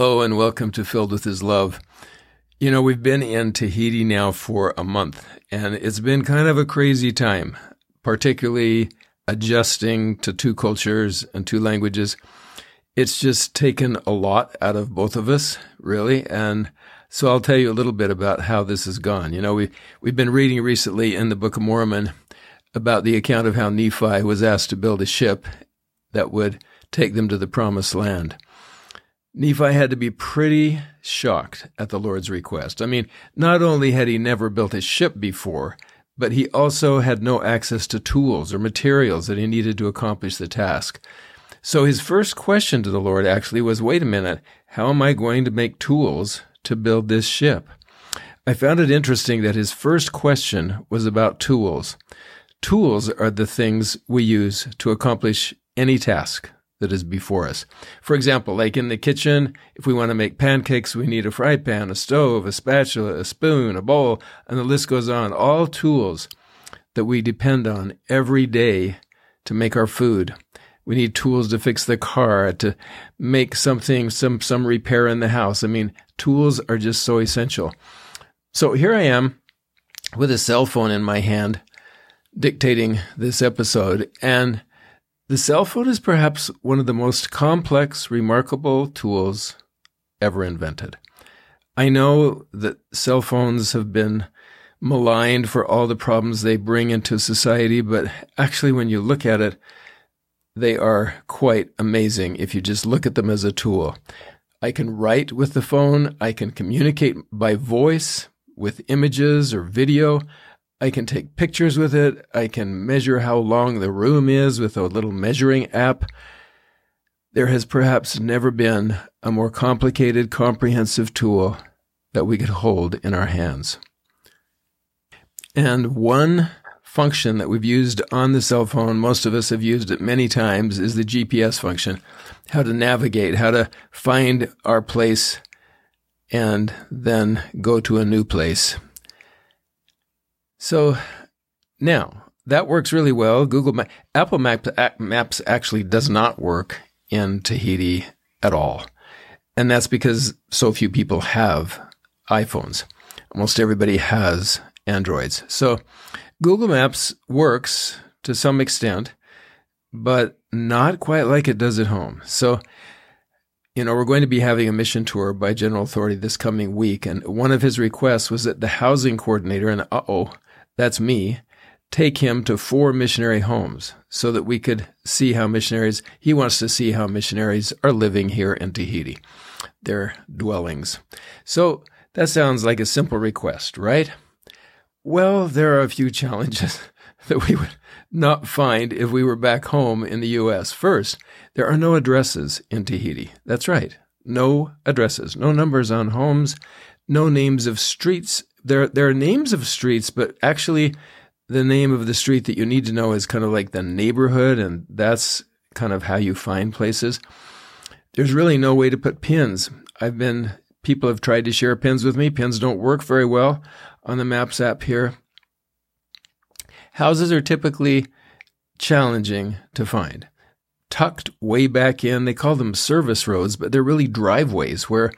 Hello and welcome to Filled with His Love. You know, we've been in Tahiti now for a month and it's been kind of a crazy time, particularly adjusting to two cultures and two languages. It's just taken a lot out of both of us, really. And so I'll tell you a little bit about how this has gone. You know, we, we've been reading recently in the Book of Mormon about the account of how Nephi was asked to build a ship that would take them to the promised land. Nephi had to be pretty shocked at the Lord's request. I mean, not only had he never built a ship before, but he also had no access to tools or materials that he needed to accomplish the task. So his first question to the Lord actually was, wait a minute, how am I going to make tools to build this ship? I found it interesting that his first question was about tools. Tools are the things we use to accomplish any task that is before us. For example, like in the kitchen, if we want to make pancakes, we need a fry pan, a stove, a spatula, a spoon, a bowl, and the list goes on. All tools that we depend on every day to make our food. We need tools to fix the car, to make something, some, some repair in the house. I mean, tools are just so essential. So here I am with a cell phone in my hand dictating this episode and the cell phone is perhaps one of the most complex, remarkable tools ever invented. I know that cell phones have been maligned for all the problems they bring into society, but actually, when you look at it, they are quite amazing if you just look at them as a tool. I can write with the phone, I can communicate by voice with images or video. I can take pictures with it. I can measure how long the room is with a little measuring app. There has perhaps never been a more complicated, comprehensive tool that we could hold in our hands. And one function that we've used on the cell phone, most of us have used it many times, is the GPS function. How to navigate, how to find our place and then go to a new place. So now that works really well. Google Ma- Apple Maps actually does not work in Tahiti at all. And that's because so few people have iPhones. Almost everybody has Androids. So Google Maps works to some extent, but not quite like it does at home. So you know, we're going to be having a mission tour by General Authority this coming week. And one of his requests was that the housing coordinator, and uh oh, that's me, take him to four missionary homes so that we could see how missionaries, he wants to see how missionaries are living here in Tahiti, their dwellings. So that sounds like a simple request, right? Well, there are a few challenges that we would not find if we were back home in the U.S. First, there are no addresses in Tahiti. That's right. No addresses, no numbers on homes, no names of streets there there are names of streets, but actually the name of the street that you need to know is kind of like the neighborhood, and that's kind of how you find places. There's really no way to put pins. I've been people have tried to share pins with me. Pins don't work very well on the Maps app here. Houses are typically challenging to find. Tucked way back in, they call them service roads, but they're really driveways where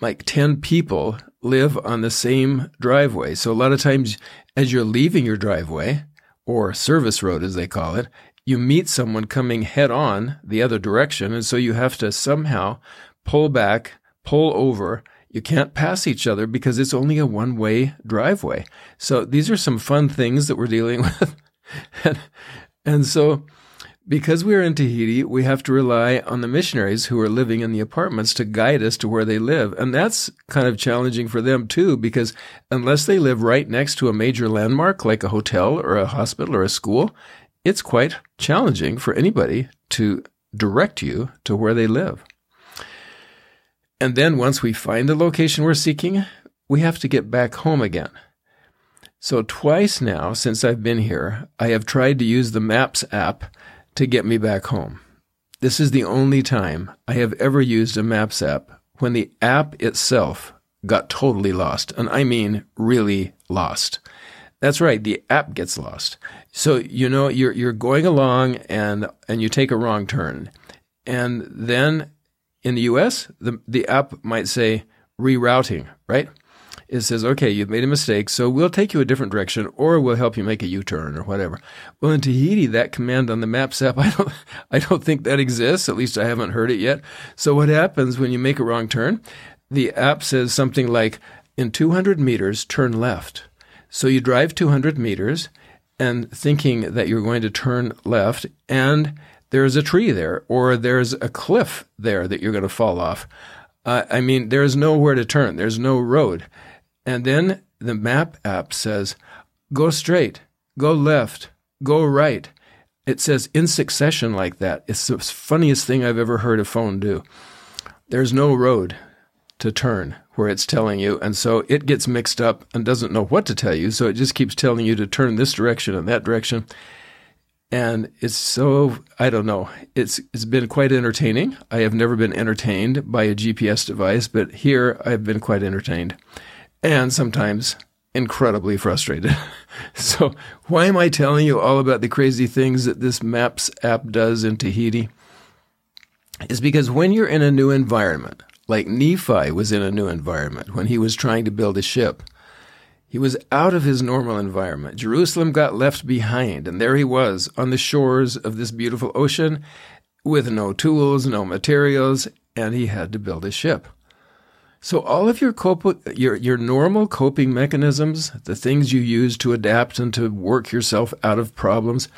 like 10 people live on the same driveway. So a lot of times as you're leaving your driveway or service road, as they call it, you meet someone coming head on the other direction. And so you have to somehow pull back, pull over. You can't pass each other because it's only a one way driveway. So these are some fun things that we're dealing with. and, and so because we are in Tahiti, we have to rely on the missionaries who are living in the apartments to guide us to where they live. And that's kind of challenging for them too, because unless they live right next to a major landmark like a hotel or a hospital or a school, it's quite challenging for anybody to direct you to where they live. And then once we find the location we're seeking, we have to get back home again. So twice now since I've been here, I have tried to use the Maps app to get me back home. This is the only time I have ever used a Maps app when the app itself got totally lost. And I mean really lost. That's right, the app gets lost. So, you know, you're you're going along and and you take a wrong turn. And then In the US, the, the app might say rerouting, right? It says, okay, you've made a mistake, so we'll take you a different direction or we'll help you make a U-turn or whatever. Well, in Tahiti, that command on the Maps app, I don't, I don't think that exists. At least I haven't heard it yet. So what happens when you make a wrong turn? The app says something like, in 200 meters, turn left. So you drive 200 meters and thinking that you're going to turn left and there's a tree there or there's a cliff there that you're going to fall off. Uh, I mean, there's nowhere to turn. There's no road. And then the map app says, go straight, go left, go right. It says in succession like that. It's the funniest thing I've ever heard a phone do. There's no road to turn where it's telling you. And so it gets mixed up and doesn't know what to tell you. So it just keeps telling you to turn this direction and that direction. And it's so, I don't know, it's, it's been quite entertaining. I have never been entertained by a GPS device, but here I've been quite entertained and sometimes incredibly frustrated. so why am I telling you all about the crazy things that this Maps app does in Tahiti? Is because when you're in a new environment, like Nephi was in a new environment when he was trying to build a ship. He was out of his normal environment. Jerusalem got left behind, and there he was on the shores of this beautiful ocean with no tools, no materials, and he had to build a ship. So all of your your your normal coping mechanisms, the things you use to adapt and to work yourself out of problems,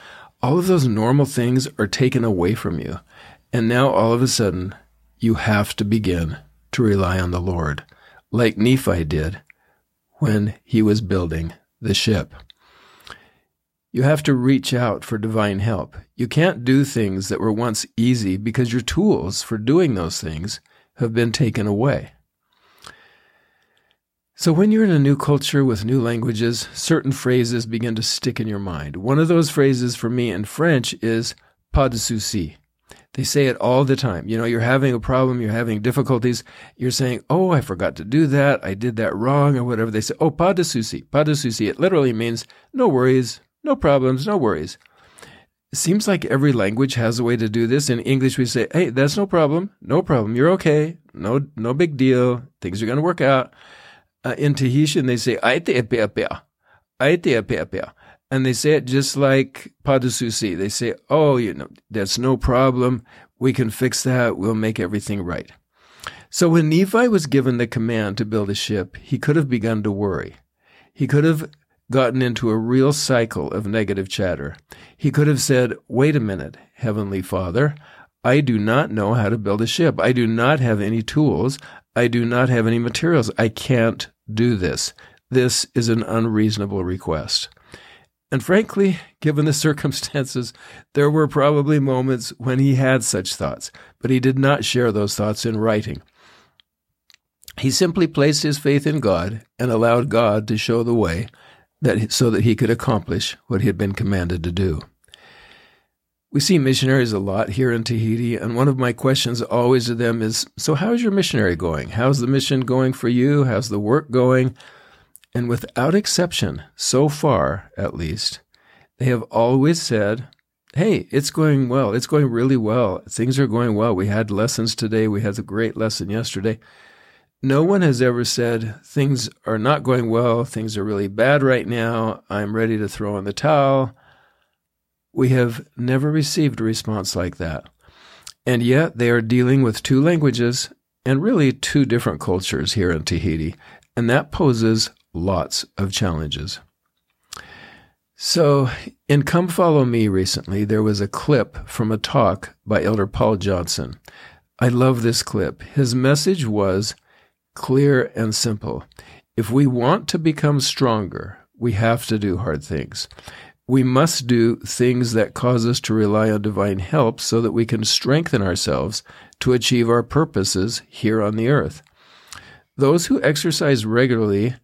all of those normal things are taken away from you. And now all of a sudden you have to begin to rely on the Lord, like Nephi did when he was building the ship. You have to reach out for divine help. You can't do things that were once easy because your tools for doing those things have been taken away. So, when you're in a new culture with new languages, certain phrases begin to stick in your mind. One of those phrases for me in French is pas de souci. They say it all the time. You know, you're having a problem, you're having difficulties, you're saying, Oh, I forgot to do that, I did that wrong, or whatever. They say, Oh, pas de souci, pas de souci. It literally means no worries, no problems, no worries. It seems like every language has a way to do this. In English, we say, Hey, that's no problem, no problem, you're okay, no, no big deal, things are going to work out. Uh, in Tahitian, they say, Aite e pea aite e pea pea. And they say it just like pas. They say, oh, you know, that's no problem. We can fix that. We'll make everything right. So when Nephi was given the command to build a ship, he could have begun to worry. He could have gotten into a real cycle of negative chatter. He could have said, wait a minute, Heavenly Father, I do not know how to build a ship. I do not have any tools. I do not have any materials. I can't do this. This is an unreasonable request. And frankly, given the circumstances, there were probably moments when he had such thoughts, but he did not share those thoughts in writing. He simply placed his faith in God and allowed God to show the way that so that he could accomplish what he had been commanded to do. We see missionaries a lot here in Tahiti, and one of my questions always to them is So, how's your missionary going? How's the mission going for you? How's the work going? And without exception, so far at least, they have always said, Hey, it's going well. It's going really well. Things are going well. We had lessons today. We had a great lesson yesterday. No one has ever said, Things are not going well. Things are really bad right now. I'm ready to throw in the towel. We have never received a response like that. And yet they are dealing with two languages and really two different cultures here in Tahiti. And that poses lots of challenges. So, in Come Follow Me recently, there was a clip from a talk by Elder Paul Johnson. I love this clip. His message was clear and simple. If we want to become stronger, we have to do hard things. We must do things that cause us to rely on divine help so that we can strengthen ourselves to achieve our purposes here on the earth. Those who exercise regularly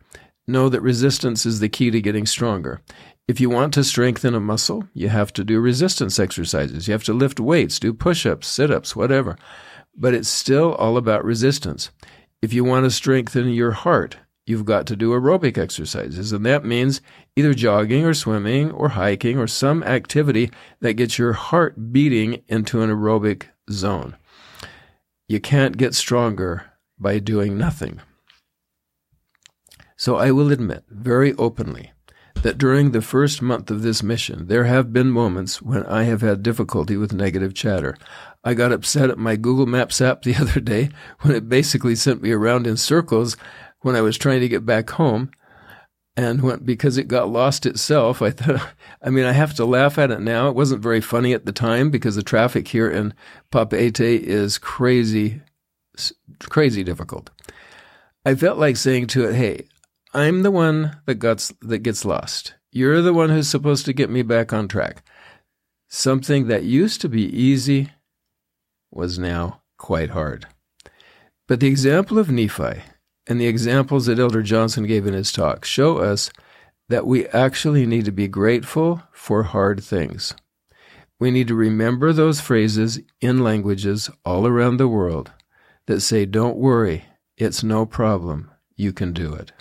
know that resistance is the key to getting stronger. If you want to strengthen a muscle, you have to do resistance exercises. You have to lift weights, do push ups, sit ups, whatever. But it's still all about resistance. If you want to strengthen your heart, you've got to do aerobic exercises. And that means either jogging or swimming or hiking or some activity that gets your heart beating into an aerobic zone. you can't get stronger by doing nothing. So I will admit very openly that during the first month of this mission, there have been moments when I have had difficulty with negative chatter. I got upset at my Google Maps app the other day when it basically sent me around in circles when I was trying to get back home. And when, because it got lost itself, I thought, I mean, I have to laugh at it now. It wasn't very funny at the time because the traffic here in Papeete is crazy, crazy difficult. I felt like saying to it, Hey, I'm the one that gets, that gets lost. You're the one who's supposed to get me back on track. Something that used to be easy was now quite hard. But the example of Nephi and the examples that Elder Johnson gave in his talk show us that we actually need to be grateful for hard things. We need to remember those phrases in languages all around the world that say, Don't worry, it's no problem, you can do it.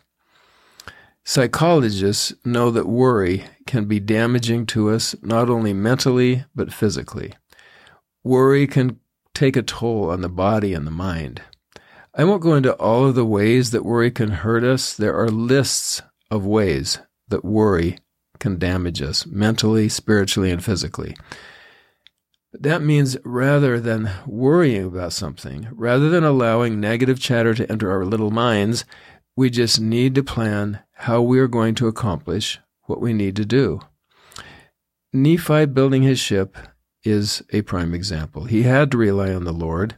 Psychologists know that worry can be damaging to us not only mentally but physically. Worry can take a toll on the body and the mind. I won't go into all of the ways that worry can hurt us. There are lists of ways that worry can damage us mentally, spiritually, and physically. That means rather than worrying about something, rather than allowing negative chatter to enter our little minds, we just need to plan how we are going to accomplish what we need to do. Nephi building his ship is a prime example. He had to rely on the Lord,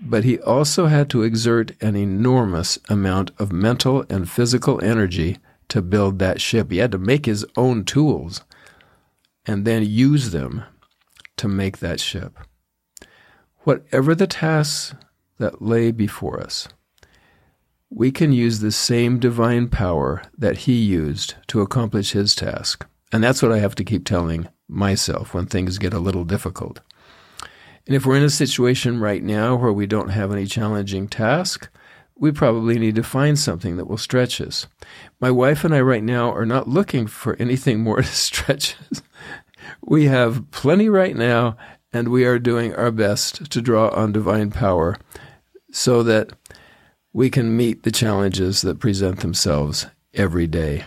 but he also had to exert an enormous amount of mental and physical energy to build that ship. He had to make his own tools and then use them to make that ship. Whatever the tasks that lay before us, we can use the same divine power that he used to accomplish his task. And that's what I have to keep telling myself when things get a little difficult. And if we're in a situation right now where we don't have any challenging task, we probably need to find something that will stretch us. My wife and I right now are not looking for anything more to stretch us. We have plenty right now, and we are doing our best to draw on divine power so that we can meet the challenges that present themselves every day.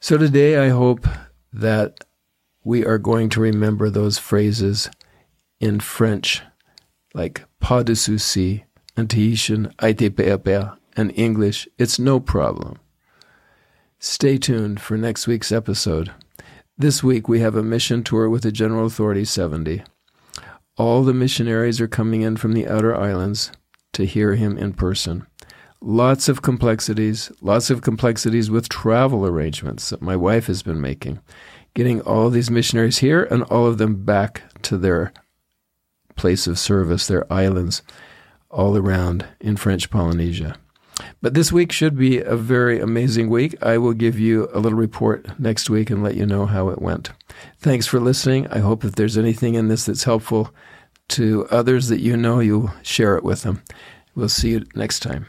So today, I hope that we are going to remember those phrases in French, like pas de souci, and Tahitian aite and English, it's no problem. Stay tuned for next week's episode. This week we have a mission tour with the General Authority 70. All the missionaries are coming in from the outer islands to hear him in person. Lots of complexities, lots of complexities with travel arrangements that my wife has been making, getting all these missionaries here and all of them back to their place of service, their islands all around in French Polynesia. But this week should be a very amazing week. I will give you a little report next week and let you know how it went. Thanks for listening. I hope if there's anything in this that's helpful, to others that you know, you'll share it with them. We'll see you next time.